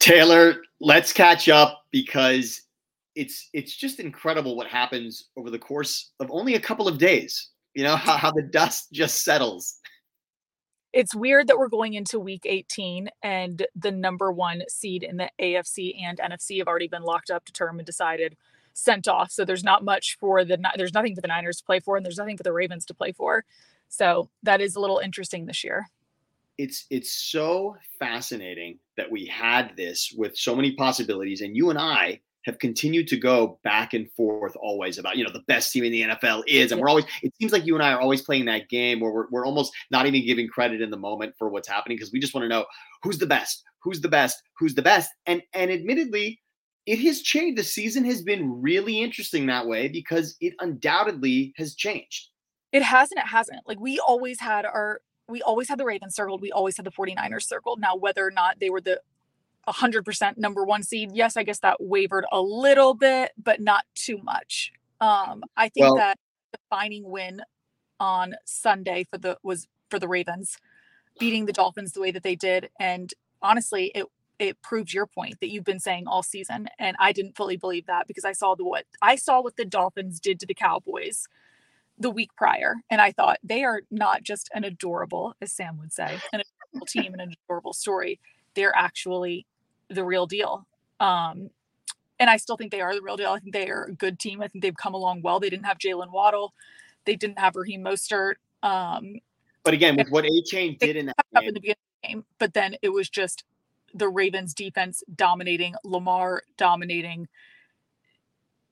Taylor, let's catch up because it's it's just incredible what happens over the course of only a couple of days. You know how, how the dust just settles. It's weird that we're going into week 18 and the number one seed in the AFC and NFC have already been locked up, determined, decided, sent off. So there's not much for the there's nothing for the Niners to play for, and there's nothing for the Ravens to play for. So that is a little interesting this year it's it's so fascinating that we had this with so many possibilities and you and I have continued to go back and forth always about you know the best team in the NFL is and we're always it seems like you and I are always playing that game where we're, we're almost not even giving credit in the moment for what's happening because we just want to know who's the best who's the best who's the best and and admittedly it has changed. The season has been really interesting that way because it undoubtedly has changed. It hasn't it hasn't. Like we always had our we always had the Ravens circled. We always had the 49ers circled. Now, whether or not they were the 100% number one seed, yes, I guess that wavered a little bit, but not too much. Um, I think well, that the defining win on Sunday for the was for the Ravens, beating the Dolphins the way that they did, and honestly, it it proved your point that you've been saying all season, and I didn't fully believe that because I saw the what I saw what the Dolphins did to the Cowboys the week prior. And I thought they are not just an adorable, as Sam would say, an adorable team and an adorable story. They're actually the real deal. Um, and I still think they are the real deal. I think they are a good team. I think they've come along well. They didn't have Jaylen Waddle. They didn't have Raheem Mostert. Um, but again, with what Achane did in that game. in the beginning of the game, but then it was just the Ravens defense dominating, Lamar dominating.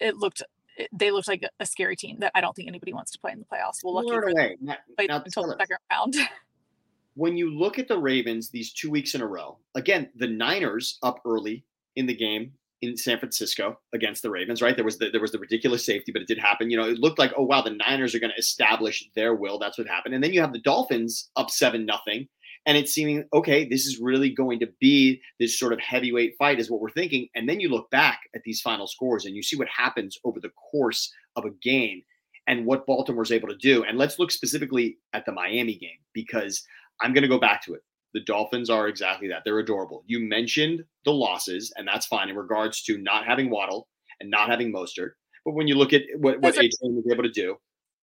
It looked Eh, they looked like a scary team that I don't think anybody wants to play in the playoffs. We'll look away. Now, now until the second round. when you look at the Ravens these two weeks in a row, again, the Niners up early in the game in San Francisco against the Ravens, right? There was the there was the ridiculous safety, but it did happen. You know, it looked like, oh wow, the Niners are going to establish their will. That's what happened. And then you have the Dolphins up seven nothing and it's seeming okay this is really going to be this sort of heavyweight fight is what we're thinking. And then you look back at these final scores and you see what happens over the course of a game and what baltimore was able to do. And let's look specifically at the miami game because i'm going to go back to it. The dolphins are exactly that. They're adorable. You mentioned the losses and that's fine in regards to not having waddle and not having mostert. But when you look at what, what a was able to do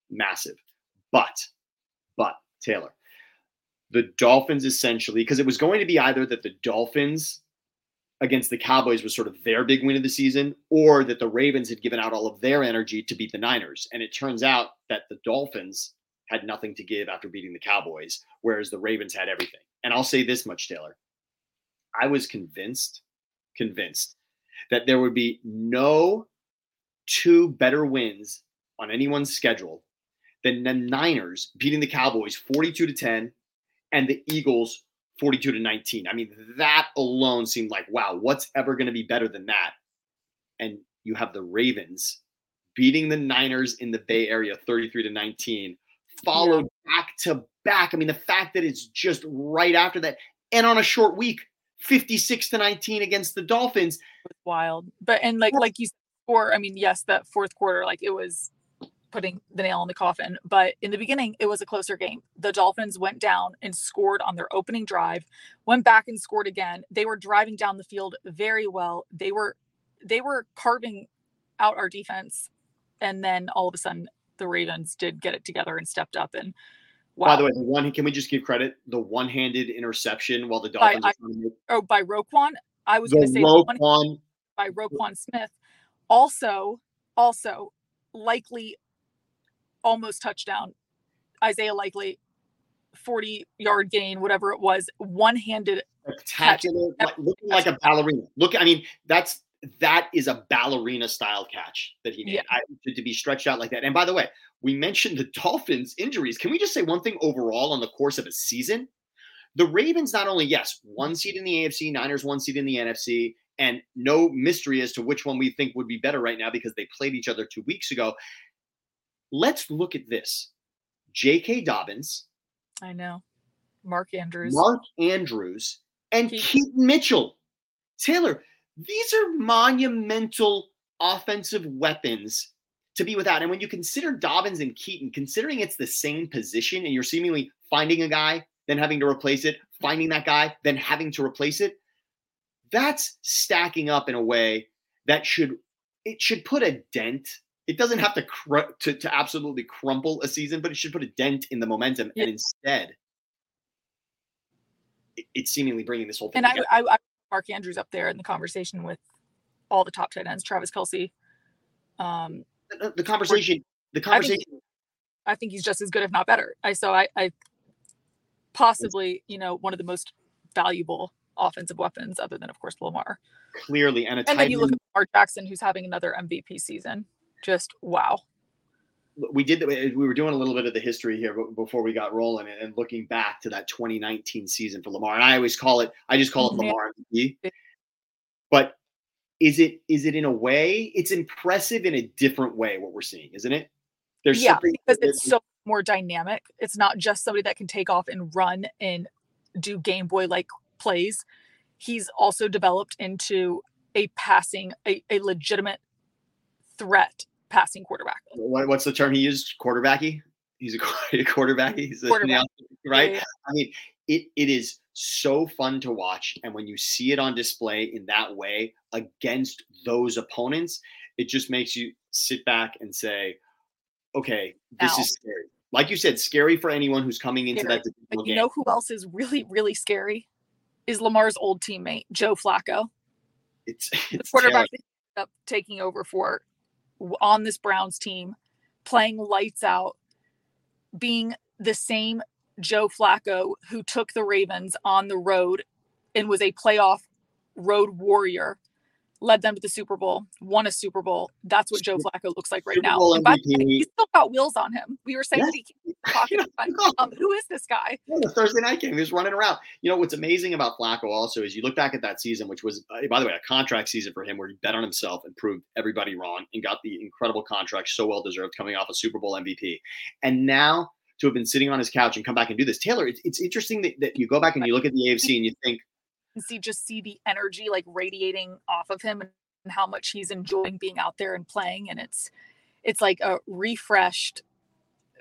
massive. But but taylor the Dolphins essentially, because it was going to be either that the Dolphins against the Cowboys was sort of their big win of the season, or that the Ravens had given out all of their energy to beat the Niners. And it turns out that the Dolphins had nothing to give after beating the Cowboys, whereas the Ravens had everything. And I'll say this much, Taylor. I was convinced, convinced that there would be no two better wins on anyone's schedule than the Niners beating the Cowboys 42 to 10 and the Eagles 42 to 19. I mean, that alone seemed like, wow, what's ever going to be better than that? And you have the Ravens beating the Niners in the Bay Area 33 to 19, followed yeah. back to back. I mean, the fact that it's just right after that and on a short week, 56 to 19 against the Dolphins. Wild. But and like like you or I mean, yes, that fourth quarter, like it was putting the nail in the coffin. But in the beginning, it was a closer game. The Dolphins went down and scored on their opening drive, went back and scored again. They were driving down the field very well. They were they were carving out our defense. And then all of a sudden the Ravens did get it together and stepped up and Wow. By the way, the one can we just give credit the one-handed interception while the Dolphins by, I, make... oh by Roquan. I was going to say Roquan by Roquan Smith. Also, also likely almost touchdown. Isaiah Likely, 40 yard gain, whatever it was, one handed spectacular, like, looking like a ballerina. Look, I mean, that's that is a ballerina style catch that he made yeah. I, to, to, be stretched out like that. And by the way, we mentioned the Dolphins' injuries. Can we just say one thing overall on the course of a season? The Ravens, not only, yes, one seed in the AFC, Niners, one seed in the NFC, and no mystery as to which one we think would be better right now because they played each other two weeks ago. Let's look at this. J.K. Dobbins. I know. Mark Andrews. Mark Andrews and Keaton, Keaton Mitchell. Taylor, these are monumental offensive weapons to be without. And when you consider Dobbins and Keaton, considering it's the same position and you're seemingly finding a guy, then having to replace it, finding that guy, then having to replace it, that's stacking up in a way that should it should put a dent. It doesn't have to cr- to, to absolutely crumple a season, but it should put a dent in the momentum. Yeah. And instead, it, it's seemingly bringing this whole thing. And I, I, I, Mark Andrews up there in the conversation with all the top tight ends, Travis Kelce. Um, the, the conversation, the conversation. I think, I think, he's just as good, if not better. I so I, I possibly, you know, one of the most valuable offensive weapons, other than of course Lamar. Clearly, and, and then you look at Lamar Jackson, who's having another MVP season. Just wow. We did. We were doing a little bit of the history here before we got rolling, and looking back to that 2019 season for Lamar. And I always call it. I just call it Lamar MVP. But is it is it in a way? It's impressive in a different way. What we're seeing, isn't it? There's yeah, because it's so more dynamic. It's not just somebody that can take off and run and do Game Boy like plays. He's also developed into a passing, a, a legitimate threat passing quarterback. What, what's the term he used? Quarterbacky? He's a, quarterback. He's a, quarterback. right? Yeah. I mean, it, it is so fun to watch. And when you see it on display in that way against those opponents, it just makes you sit back and say, okay, this is scary like you said, scary for anyone who's coming into scary. that but You know who else is really, really scary? Is Lamar's old teammate, Joe Flacco. It's, it's the quarterback up taking over for on this Browns team, playing lights out, being the same Joe Flacco who took the Ravens on the road and was a playoff road warrior led them to the Super Bowl, won a Super Bowl. That's what Joe Flacco looks like right Super now. Way, he's still got wheels on him. We were saying yes. that he talking um, who is this guy? Yeah, the Thursday night game, he was running around. You know what's amazing about Flacco also is you look back at that season, which was uh, by the way a contract season for him, where he bet on himself and proved everybody wrong and got the incredible contract, so well deserved, coming off a Super Bowl MVP, and now. To have been sitting on his couch and come back and do this, Taylor. It's, it's interesting that, that you go back and you look at the AFC and you think, see just see the energy like radiating off of him and how much he's enjoying being out there and playing and it's it's like a refreshed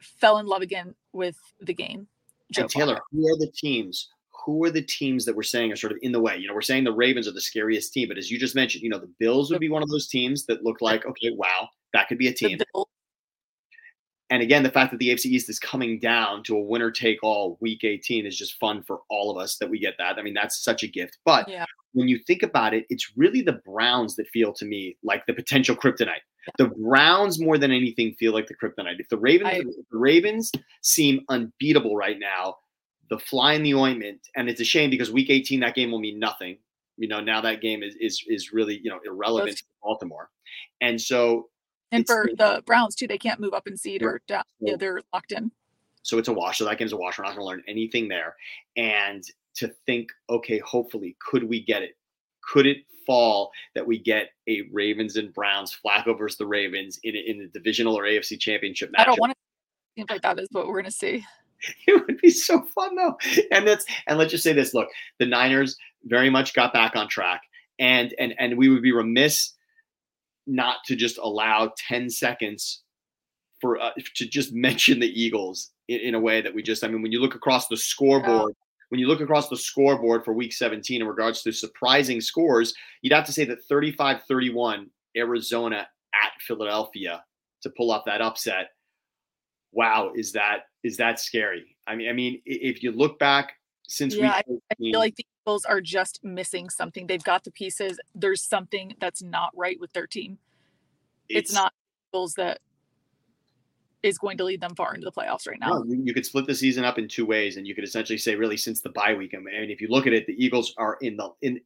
fell in love again with the game Joe and taylor who are the teams who are the teams that we're saying are sort of in the way? You know we're saying the ravens are the scariest team but as you just mentioned you know the bills would be one of those teams that look like okay wow that could be a team and again, the fact that the AFC East is coming down to a winner take all week 18 is just fun for all of us that we get that. I mean, that's such a gift. But yeah. when you think about it, it's really the Browns that feel to me like the potential kryptonite. The Browns more than anything feel like the kryptonite. If the Ravens, I, if the Ravens seem unbeatable right now, the fly in the ointment, and it's a shame because week 18 that game will mean nothing. You know, now that game is is is really you know irrelevant to Baltimore, and so and for the Browns too, they can't move up in seed or down. Yeah, they're locked in. So it's a wash. So that game's a wash. We're not going to learn anything there. And to think, okay, hopefully, could we get it? Could it fall that we get a Ravens and Browns Flacco versus the Ravens in in the divisional or AFC championship match? I don't want to seems like that is what we're going to see. It would be so fun though. And that's and let's just say this: look, the Niners very much got back on track, and and and we would be remiss not to just allow 10 seconds for uh, to just mention the Eagles in, in, a way that we just I mean when you look across the scoreboard yeah. when you look across the scoreboard for week 17 in regards to surprising scores you'd have to say that 35-31 Arizona at Philadelphia to pull off that upset wow is that is that scary I mean I mean if you look back since yeah, we I, I feel like the are just missing something. They've got the pieces. There's something that's not right with their team. It's, it's not Eagles that is going to lead them far into the playoffs right now. No, you, you, could split the season up in two ways, and you could essentially say, really, since the bye week. I mean, if you look at it, the Eagles are in the in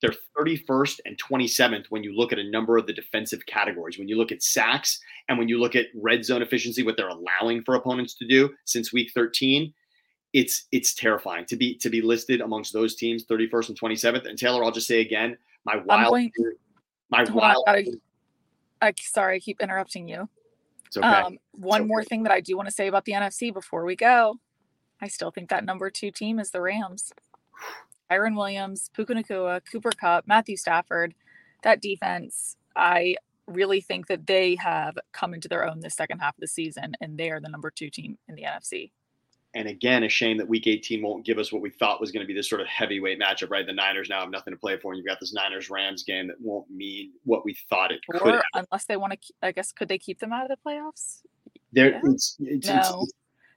they're 31st and 27th when you look at a number of the defensive categories. When you look at sacks and when you look at red zone efficiency, what they're allowing for opponents to do since week 13, it's it's terrifying to be to be listed amongst those teams 31st and 27th and taylor i'll just say again my wild going, my wild on, I, sorry i keep interrupting you. Okay. Um, one more thing that i do want to say about the nfc before we go. I still think that number two team is the rams. Kyren williams puka Nacua, cooper kupp matthew stafford that defense i really think that they have come into their own this second half of the season and they are the number two team in the nfc and again, a shame that Week 18 won't give us what we thought was going to be this sort of heavyweight matchup. Right, the Niners now have nothing to play for, and you've got this Niners Rams game that won't mean what we thought it or could. unless they want to, I guess, could they keep them out of the playoffs? There, Yeah. it's, it's, No. it's,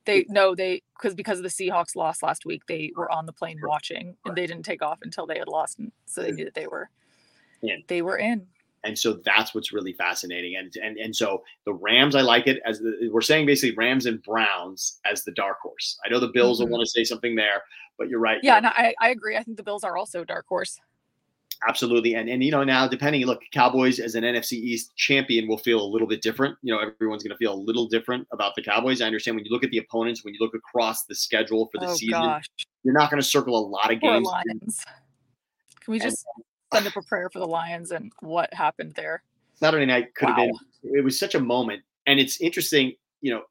They no, they because because of the Seahawks lost last week, they were on the plane watching, and they didn't take off until they had lost, and so they knew that they were In. They were in. And so that's what's really fascinating. And and and so the Rams, I like it as the, we're saying basically Rams and Browns as the dark horse. I know the Bills Mhm. will want to say something there, but you're right. Yeah, and I, I agree. I think the Bills are also dark horse. Absolutely. And and you know, now depending, look, Cowboys as an NFC East champion will feel a little bit different. You know, everyone's gonna feel a little different about the Cowboys. I understand when you look at the opponents, when you look across the schedule for the oh season, gosh, you're not gonna circle a lot of poor games. Lions. Can we And just send up a prayer for the Lions and what happened there? Saturday night could have been it was such a moment. And it's interesting, you know,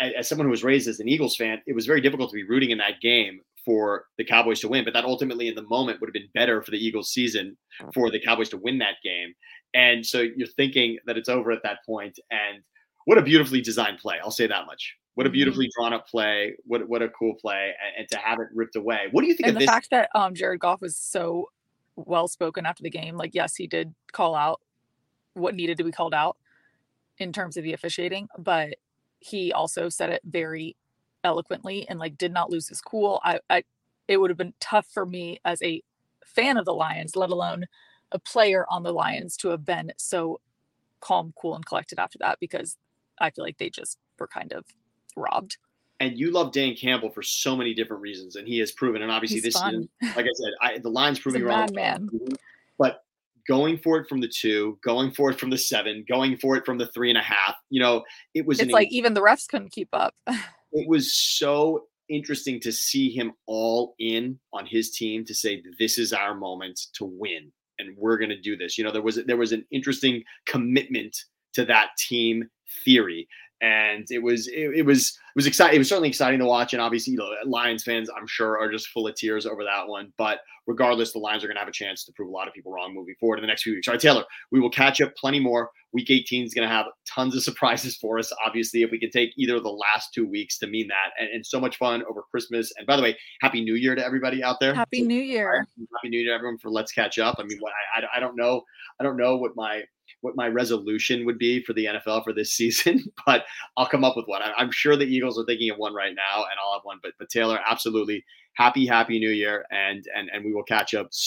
as, as someone who was raised as an Eagles fan, it was very difficult to be rooting in that game for the Cowboys to win. But that ultimately in the moment would have been better for the Eagles season for the Cowboys to win that game. And so you're thinking that it's over at that point. And what a beautifully designed play. I'll say that much. What a Mhm. beautifully drawn up play. What what a cool play. And, and to have it ripped away. What do you think And of the this? fact that um, Jared Goff was so well spoken after the game, like yes, he did call out what needed to be called out in terms of the officiating, but he also said it very eloquently and like did not lose his cool. I, I it would have been tough for me as a fan of the Lions, let alone a player on the Lions, to have been so calm, cool, and collected after that because I feel like they just were kind of robbed. And you love Dan Campbell for so many different reasons, and he has proven. And obviously, He's this fun. season, like I said, I, the line's proving wrong. madman. But going for it from the two, going for it from the seven, going for it from the three and a half, you know, it was It's like even the refs couldn't keep up. it was so interesting to see him all in on his team to say this is our moment to win and we're going to do this. You know, there was there was an interesting commitment to that team theory and it was it, it was it was exciting. It was certainly exciting to watch, and obviously, you know, Lions fans, I'm sure, are just full of tears over that one. But regardless, the Lions are going to have a chance to prove a lot of people wrong moving forward in the next few weeks. All right, Taylor, we will catch up plenty more. Week 18 is going to have tons of surprises for us. Obviously, if we can take either of the last two weeks to mean that, and, and so much fun over Christmas. And by the way, Happy New Year to everybody out there. Happy New Year. Happy New Year to everyone for Let's Catch Up. I mean, what I, I don't know, I don't know what my what my resolution would be for the NFL for this season, but I'll come up with one. I'm sure the Eagles are thinking of one right now, and I'll have one. But but Taylor, absolutely happy happy New Year, and and and we will catch up